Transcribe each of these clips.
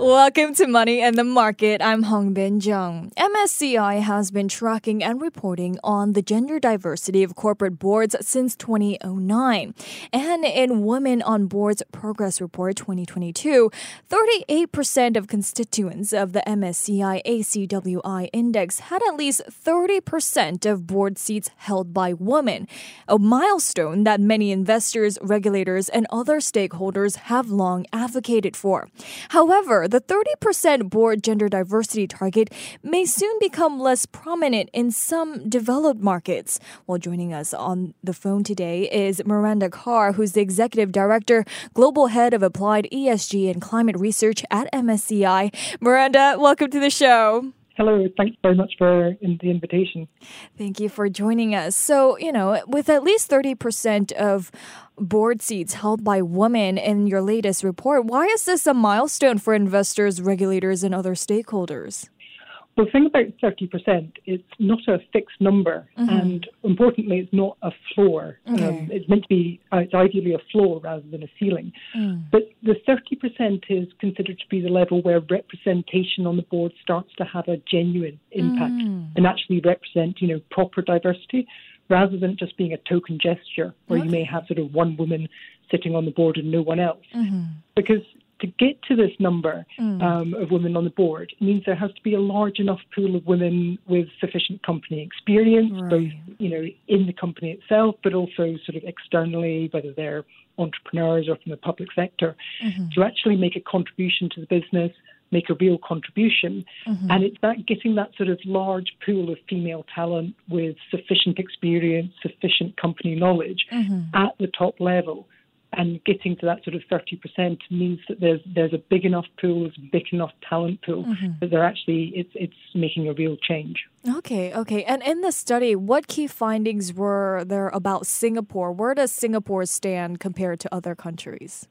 Welcome to Money and the Market. I'm Hong Bin Jung. MSCI has been tracking and reporting on the gender diversity of corporate boards since 2009. And in Women on Boards Progress Report 2022, 38% of constituents of the MSCI ACWI index had at least 30% of board seats held by women, a milestone that many investors, regulators, and other stakeholders have long advocated for. However, the 30% board gender diversity target may soon become less prominent in some developed markets. Well, joining us on the phone today is Miranda Carr, who's the Executive Director, Global Head of Applied ESG and Climate Research at MSCI. Miranda, welcome to the show. Hello, thanks very much for the invitation. Thank you for joining us. So, you know, with at least 30% of board seats held by women in your latest report, why is this a milestone for investors, regulators, and other stakeholders? Well, the thing about 30%, it's not a fixed number, mm-hmm. and importantly, it's not a floor. Okay. Um, it's meant to be, uh, it's ideally a floor rather than a ceiling. Mm. But the 30% is considered to be the level where representation on the board starts to have a genuine impact mm. and actually represent, you know, proper diversity rather than just being a token gesture where okay. you may have sort of one woman sitting on the board and no one else. Mm-hmm. Because to get to this number mm. um, of women on the board means there has to be a large enough pool of women with sufficient company experience, right. both you know in the company itself, but also sort of externally, whether they're entrepreneurs or from the public sector, mm-hmm. to actually make a contribution to the business, make a real contribution. Mm-hmm. And it's that getting that sort of large pool of female talent with sufficient experience, sufficient company knowledge mm-hmm. at the top level and getting to that sort of 30% means that there's there's a big enough pool, there's a big enough talent pool mm-hmm. that they're actually it's it's making a real change. Okay, okay. And in the study, what key findings were there about Singapore? Where does Singapore stand compared to other countries?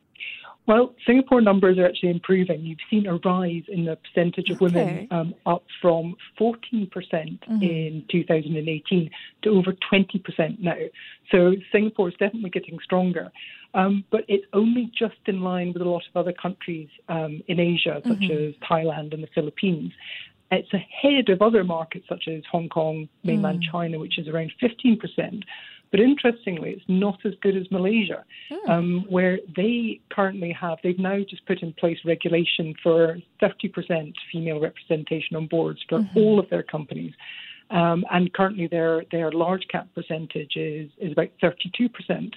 Well, Singapore numbers are actually improving. You've seen a rise in the percentage of women um, up from 14% mm hmm in 2018 to over 20% now. So Singapore is definitely getting stronger. Um, but it's only just in line with a lot of other countries um, in Asia, such mm-hmm. as Thailand and the Philippines. It's ahead of other markets such as Hong Kong, mainland mm. China, which is around 15%. But interestingly, it's not as good as Malaysia, mm. um, where they currently have, they've now just put in place regulation for 30% female representation on boards for mm-hmm. all of their companies. Um, and currently their, their large cap percentage is, is about 32%.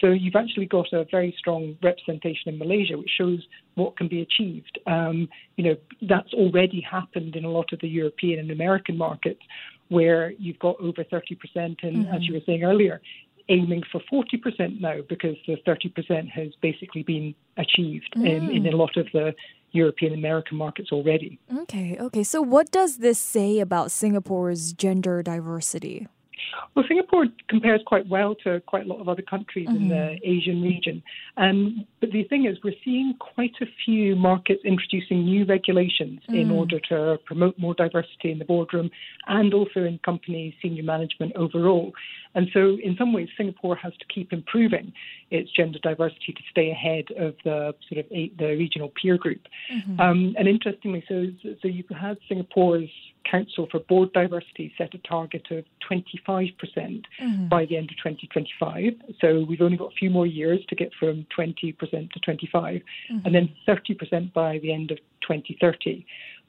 So you've actually got a very strong representation in Malaysia, which shows what can be achieved. Um, you know, that's already happened in a lot of the European and American markets, where you've got over 30%, and mm-hmm. as you were saying earlier, aiming for 40% now because the 30% has basically been achieved mm. in, in a lot of the European American markets already. Okay, okay. So, what does this say about Singapore's gender diversity? Well, Singapore compares quite well to quite a lot of other countries mm-hmm. in the mm-hmm. Asian region. Um, but the thing is, we're seeing quite a few markets introducing new regulations mm. in order to promote more diversity in the boardroom and also in company senior management overall. And so, in some ways, Singapore has to keep improving its gender diversity to stay ahead of the sort of eight, the regional peer group. Mm-hmm. Um, and interestingly, so so you had Singapore's Council for Board Diversity set a target of 25% mm-hmm. by the end of 2025. So we've only got a few more years to get from 20% to 25, mm-hmm. and then 30% by the end of 2030.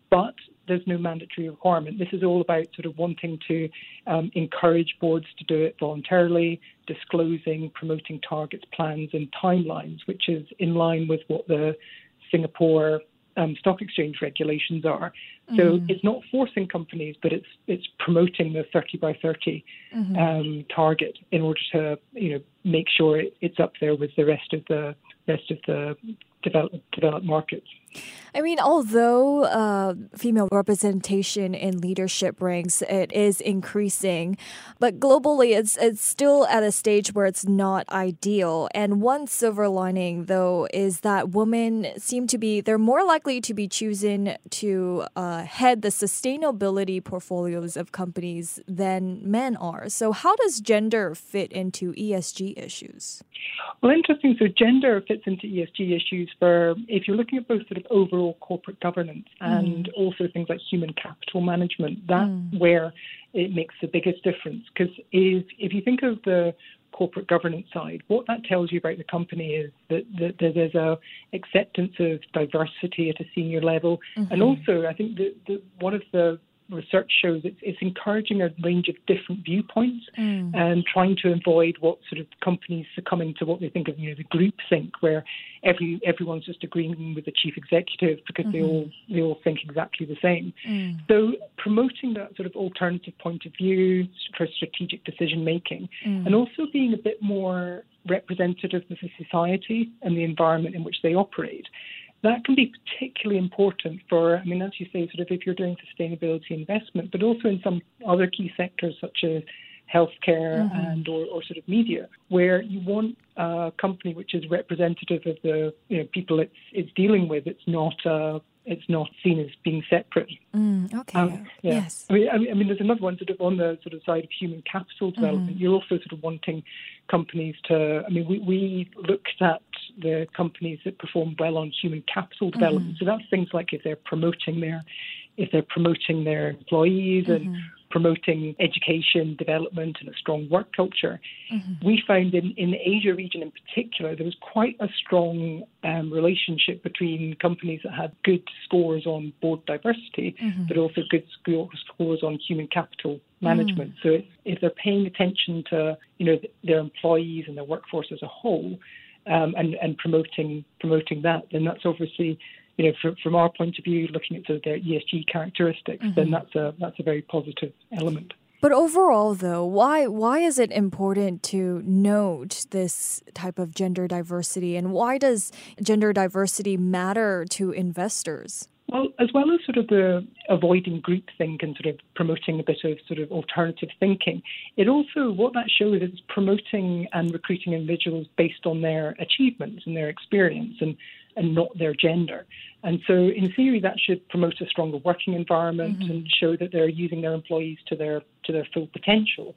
But there's no mandatory requirement. This is all about sort of wanting to um, encourage boards to do it voluntarily, disclosing, promoting targets, plans, and timelines, which is in line with what the Singapore um, stock exchange regulations are. So mm-hmm. it's not forcing companies, but it's it's promoting the 30 by 30 mm-hmm. um, target in order to you know make sure it, it's up there with the rest of the rest of the developed developed markets. I mean, although uh, female representation in leadership ranks it is increasing, but globally it's it's still at a stage where it's not ideal. And one silver lining, though, is that women seem to be they're more likely to be chosen to uh, head the sustainability portfolios of companies than men are. So, how does gender fit into ESG issues? Well, interesting. So, gender fits into ESG issues for if you're looking at both sort of overall corporate governance and mm. also things like human capital management. That's mm. where it makes the biggest difference. Because if, if you think of the corporate governance side, what that tells you about the company is that, that, that there's a acceptance of diversity at a senior level, mm-hmm. and also I think that one of the research shows it's, it's encouraging a range of different viewpoints mm. and trying to avoid what sort of companies succumbing to what they think of, you know, the group think, where every everyone's just agreeing with the chief executive because mm-hmm. they all they all think exactly the same. Mm. So promoting that sort of alternative point of view for strategic decision making, mm. and also being a bit more representative of the society and the environment in which they operate that can be particularly important for, I mean, as you say, sort of if you're doing sustainability investment, but also in some other key sectors such as healthcare mm-hmm. and or, or sort of media, where you want a company which is representative of the you know, people it's it's dealing with. It's not uh, it's not seen as being separate. Mm, okay. Um, yeah. Yes. I mean, I mean, there's another one sort of on the sort of side of human capital development. Mm-hmm. You're also sort of wanting companies to. I mean, we, we looked at the companies that perform well on human capital development. Mm-hmm. So that's things like if they're promoting their if they're promoting their employees mm-hmm. and promoting education, development, and a strong work culture. Mm-hmm. We found in, in the Asia region in particular, there was quite a strong um, relationship between companies that had good scores on board diversity, mm-hmm. but also good scores on human capital management. Mm. So if they're paying attention to you know their employees and their workforce as a whole, um, and and promoting promoting that, then that's obviously you know, from, from our point of view, looking at their ESG characteristics, mm-hmm. then that's a that's a very positive element. But overall, though, why why is it important to note this type of gender diversity, and why does gender diversity matter to investors? Well, as well as sort of the avoiding groupthink and sort of promoting a bit of sort of alternative thinking, it also what that shows is promoting and recruiting individuals based on their achievements and their experience and and not their gender. And so, in theory, that should promote a stronger working environment mm-hmm. and show that they're using their employees to their to their full potential.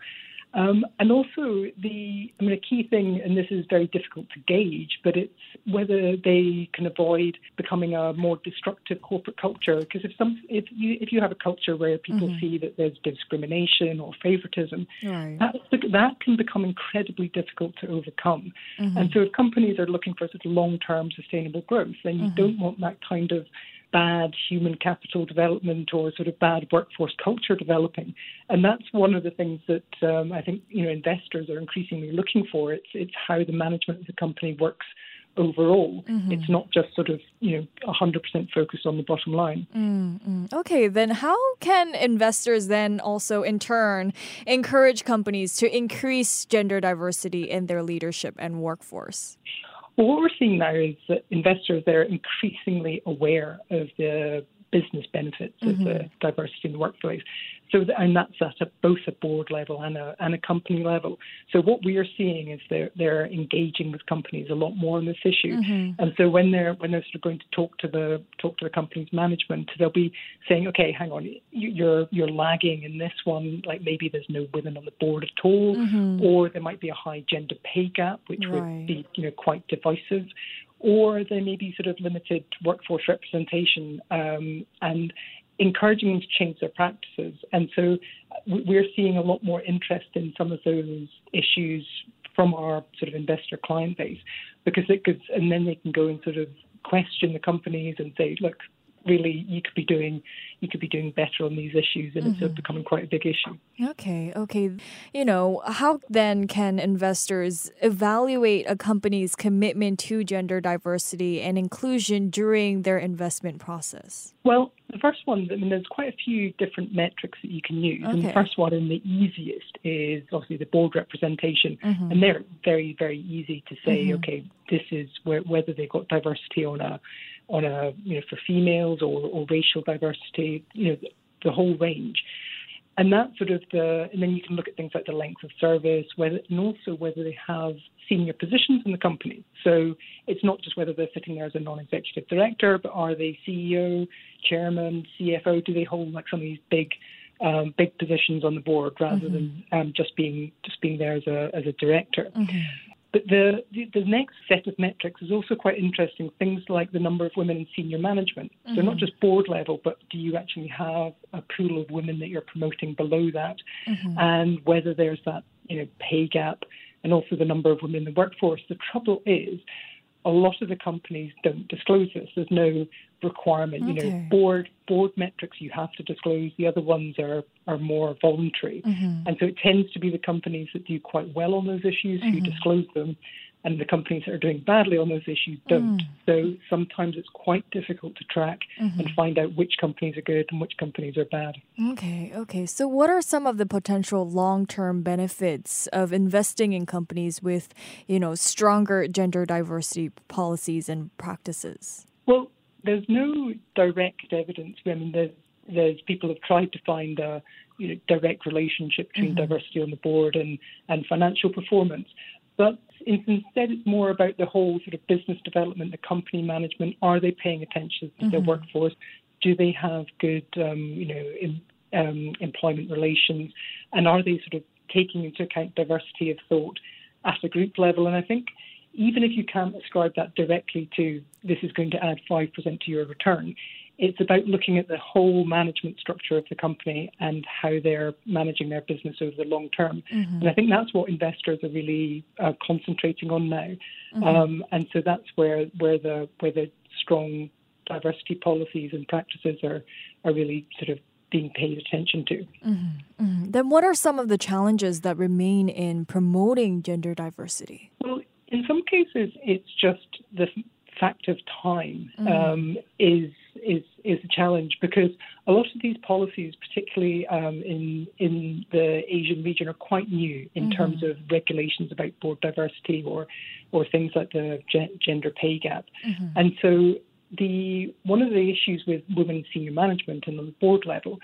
Um, and also, the I mean, a key thing, and this is very difficult to gauge, but it's whether they can avoid becoming a more destructive corporate culture. Because if some, if you if you have a culture where people mm-hmm. see that there's discrimination or favoritism, right. that that can become incredibly difficult to overcome. Mm-hmm. And so, if companies are looking for sort of long-term sustainable growth, then you mm-hmm. don't want that kind of bad human capital development or sort of bad workforce culture developing. And that's one of the things that um, I think you know investors are increasingly looking for. It's it's how the management of the company works overall. Mm-hmm. It's not just sort of you know 100% focused on the bottom line. Mm-hmm. Okay, then how can investors then also in turn encourage companies to increase gender diversity in their leadership and workforce? What we're seeing now is that investors they're increasingly aware of the business benefits mm-hmm. of the mm-hmm. diversity in the workplace. So, and that's at a, both a board level and a, and a company level. So, what we are seeing is they're they're engaging with companies a lot more on this issue. Mm-hmm. And so, when they're when they're sort of going to talk to the talk to the company's management, they'll be saying, okay, hang on, you're you're lagging in this one. Like maybe there's no women on the board at all, mm-hmm. or there might be a high gender pay gap, which right. would be you know quite divisive or there may be sort of limited workforce representation um, and encouraging them to change their practices. And so we're seeing a lot more interest in some of those issues from our sort of investor client base because it could, and then they can go and sort of question the companies and say, look, really you could be doing you could be doing better on these issues and mm-hmm. it's becoming quite a big issue. Okay, okay. You know, how then can investors evaluate a company's commitment to gender diversity and inclusion during their investment process? Well, the first one, I mean, there's quite a few different metrics that you can use. Okay. And the first one and the easiest is obviously the board representation. Mm-hmm. And they're very, very easy to say, mm-hmm. okay, this is where, whether they've got diversity on a on a you know for females or, or racial diversity, you know the, the whole range. And that's sort of the, and then you can look at things like the length of service, whether, and also whether they have senior positions in the company. So it's not just whether they're sitting there as a non-executive director, but are they CEO, chairman, CFO? Do they hold like some of these big, um, big positions on the board rather mm-hmm. than um, just being just being there as a as a director? Mm-hmm. But the, the, the, next set of metrics is also quite interesting. Things like the number of women in senior management. Mm-hmm. So not mm-hmm. just board level, but do you actually have a pool of women that you're promoting below that, mm-hmm. and whether there's that you know pay gap, and also the number of women in the workforce. The trouble is, a lot of the companies don't disclose this. There's no requirement. Okay. You know, board board metrics you have to disclose. The other ones are are more voluntary, mm-hmm. and so it tends to be the companies that do quite well on those issues mm-hmm. who disclose them, and the companies that are doing badly on those issues don't. Mm. So sometimes it's quite difficult to track mm-hmm. and find out which companies are good and which companies are bad. Okay, okay. So what are some of the potential long-term benefits of investing in companies with, you know, stronger gender diversity policies and practices? Well, there's no direct evidence. I mean, there's, there's people have tried to find a you know, direct relationship between mm-hmm. diversity on the board and, and financial performance. But instead, it's more about the whole sort of business development, the company management. Are they paying attention to mm-hmm. their workforce? Do they have good, um, you know, in, um, employment relations? And are they sort of taking into account diversity of thought at a group level? And I think even if you can't ascribe that directly to this is going to add 5% to your return, it's about looking at the whole management structure of the company and how they're managing their business over the long term. Mm-hmm. And I think that's what investors are really uh, concentrating on now. Mm-hmm. Um, and so that's where, where the where the strong diversity policies and practices are are really sort of being paid attention to. Mm-hmm. mm-hmm. Then, what are some of the challenges that remain in promoting gender diversity? Well, in some cases, it's just the fact of time mm. um, is is is a challenge because a lot of these policies, particularly um, in in the Asian region, are quite new in mm-hmm. terms of regulations about board diversity or or things like the gender pay gap, mm-hmm. and so the one of the issues with women in senior management and on the board level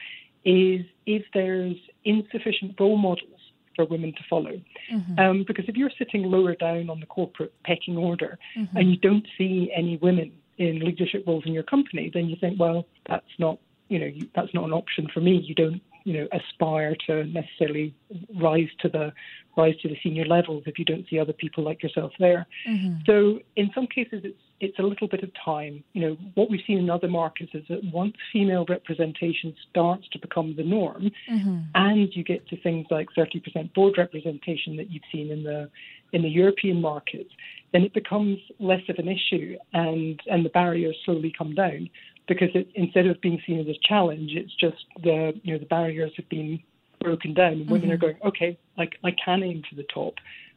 is if there's insufficient role models for women to follow. Mm-hmm. Um, because if you're sitting lower down on the corporate pecking order mm-hmm. and you don't see any women in leadership roles in your company, then you think, well, that's not, you know, you, that's not an option for me. You don't, you know, aspire to necessarily rise to the rise to the senior levels if you don't see other people like yourself there. Mm-hmm. So in some cases, it's it's a little bit of time. You know, what we've seen in other markets is that once female representation starts to become the norm, mm-hmm. and you get to things like 30% board representation that you've seen in the in the European markets, then it becomes less of an issue, and and the barriers slowly come down because it, instead of being seen as a challenge, it's just the you know the barriers have been broken down, and mm-hmm. women are going, okay, like I can aim for the top.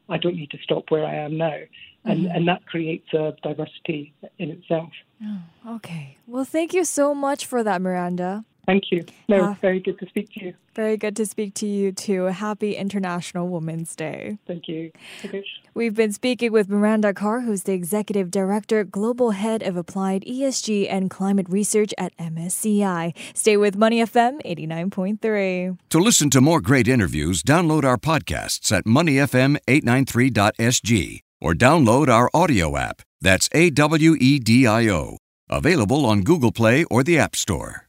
I don't need to stop where I am now and mm-hmm. and that creates a diversity in itself. Oh, okay. Well, thank you so much for that, Miranda. Thank you. No, uh, very good to speak to you. Very good to speak to you too. Happy International Women's Day. Thank you. Okay. We've been speaking with Miranda Carr, who's the Executive Director, Global Head of Applied ESG and Climate Research at MSCI. Stay with Money FM 89.3. To listen to more great interviews, download our podcasts at moneyfm893.sg or download our audio app. That's A W E D I O. Available on Google Play or the App Store.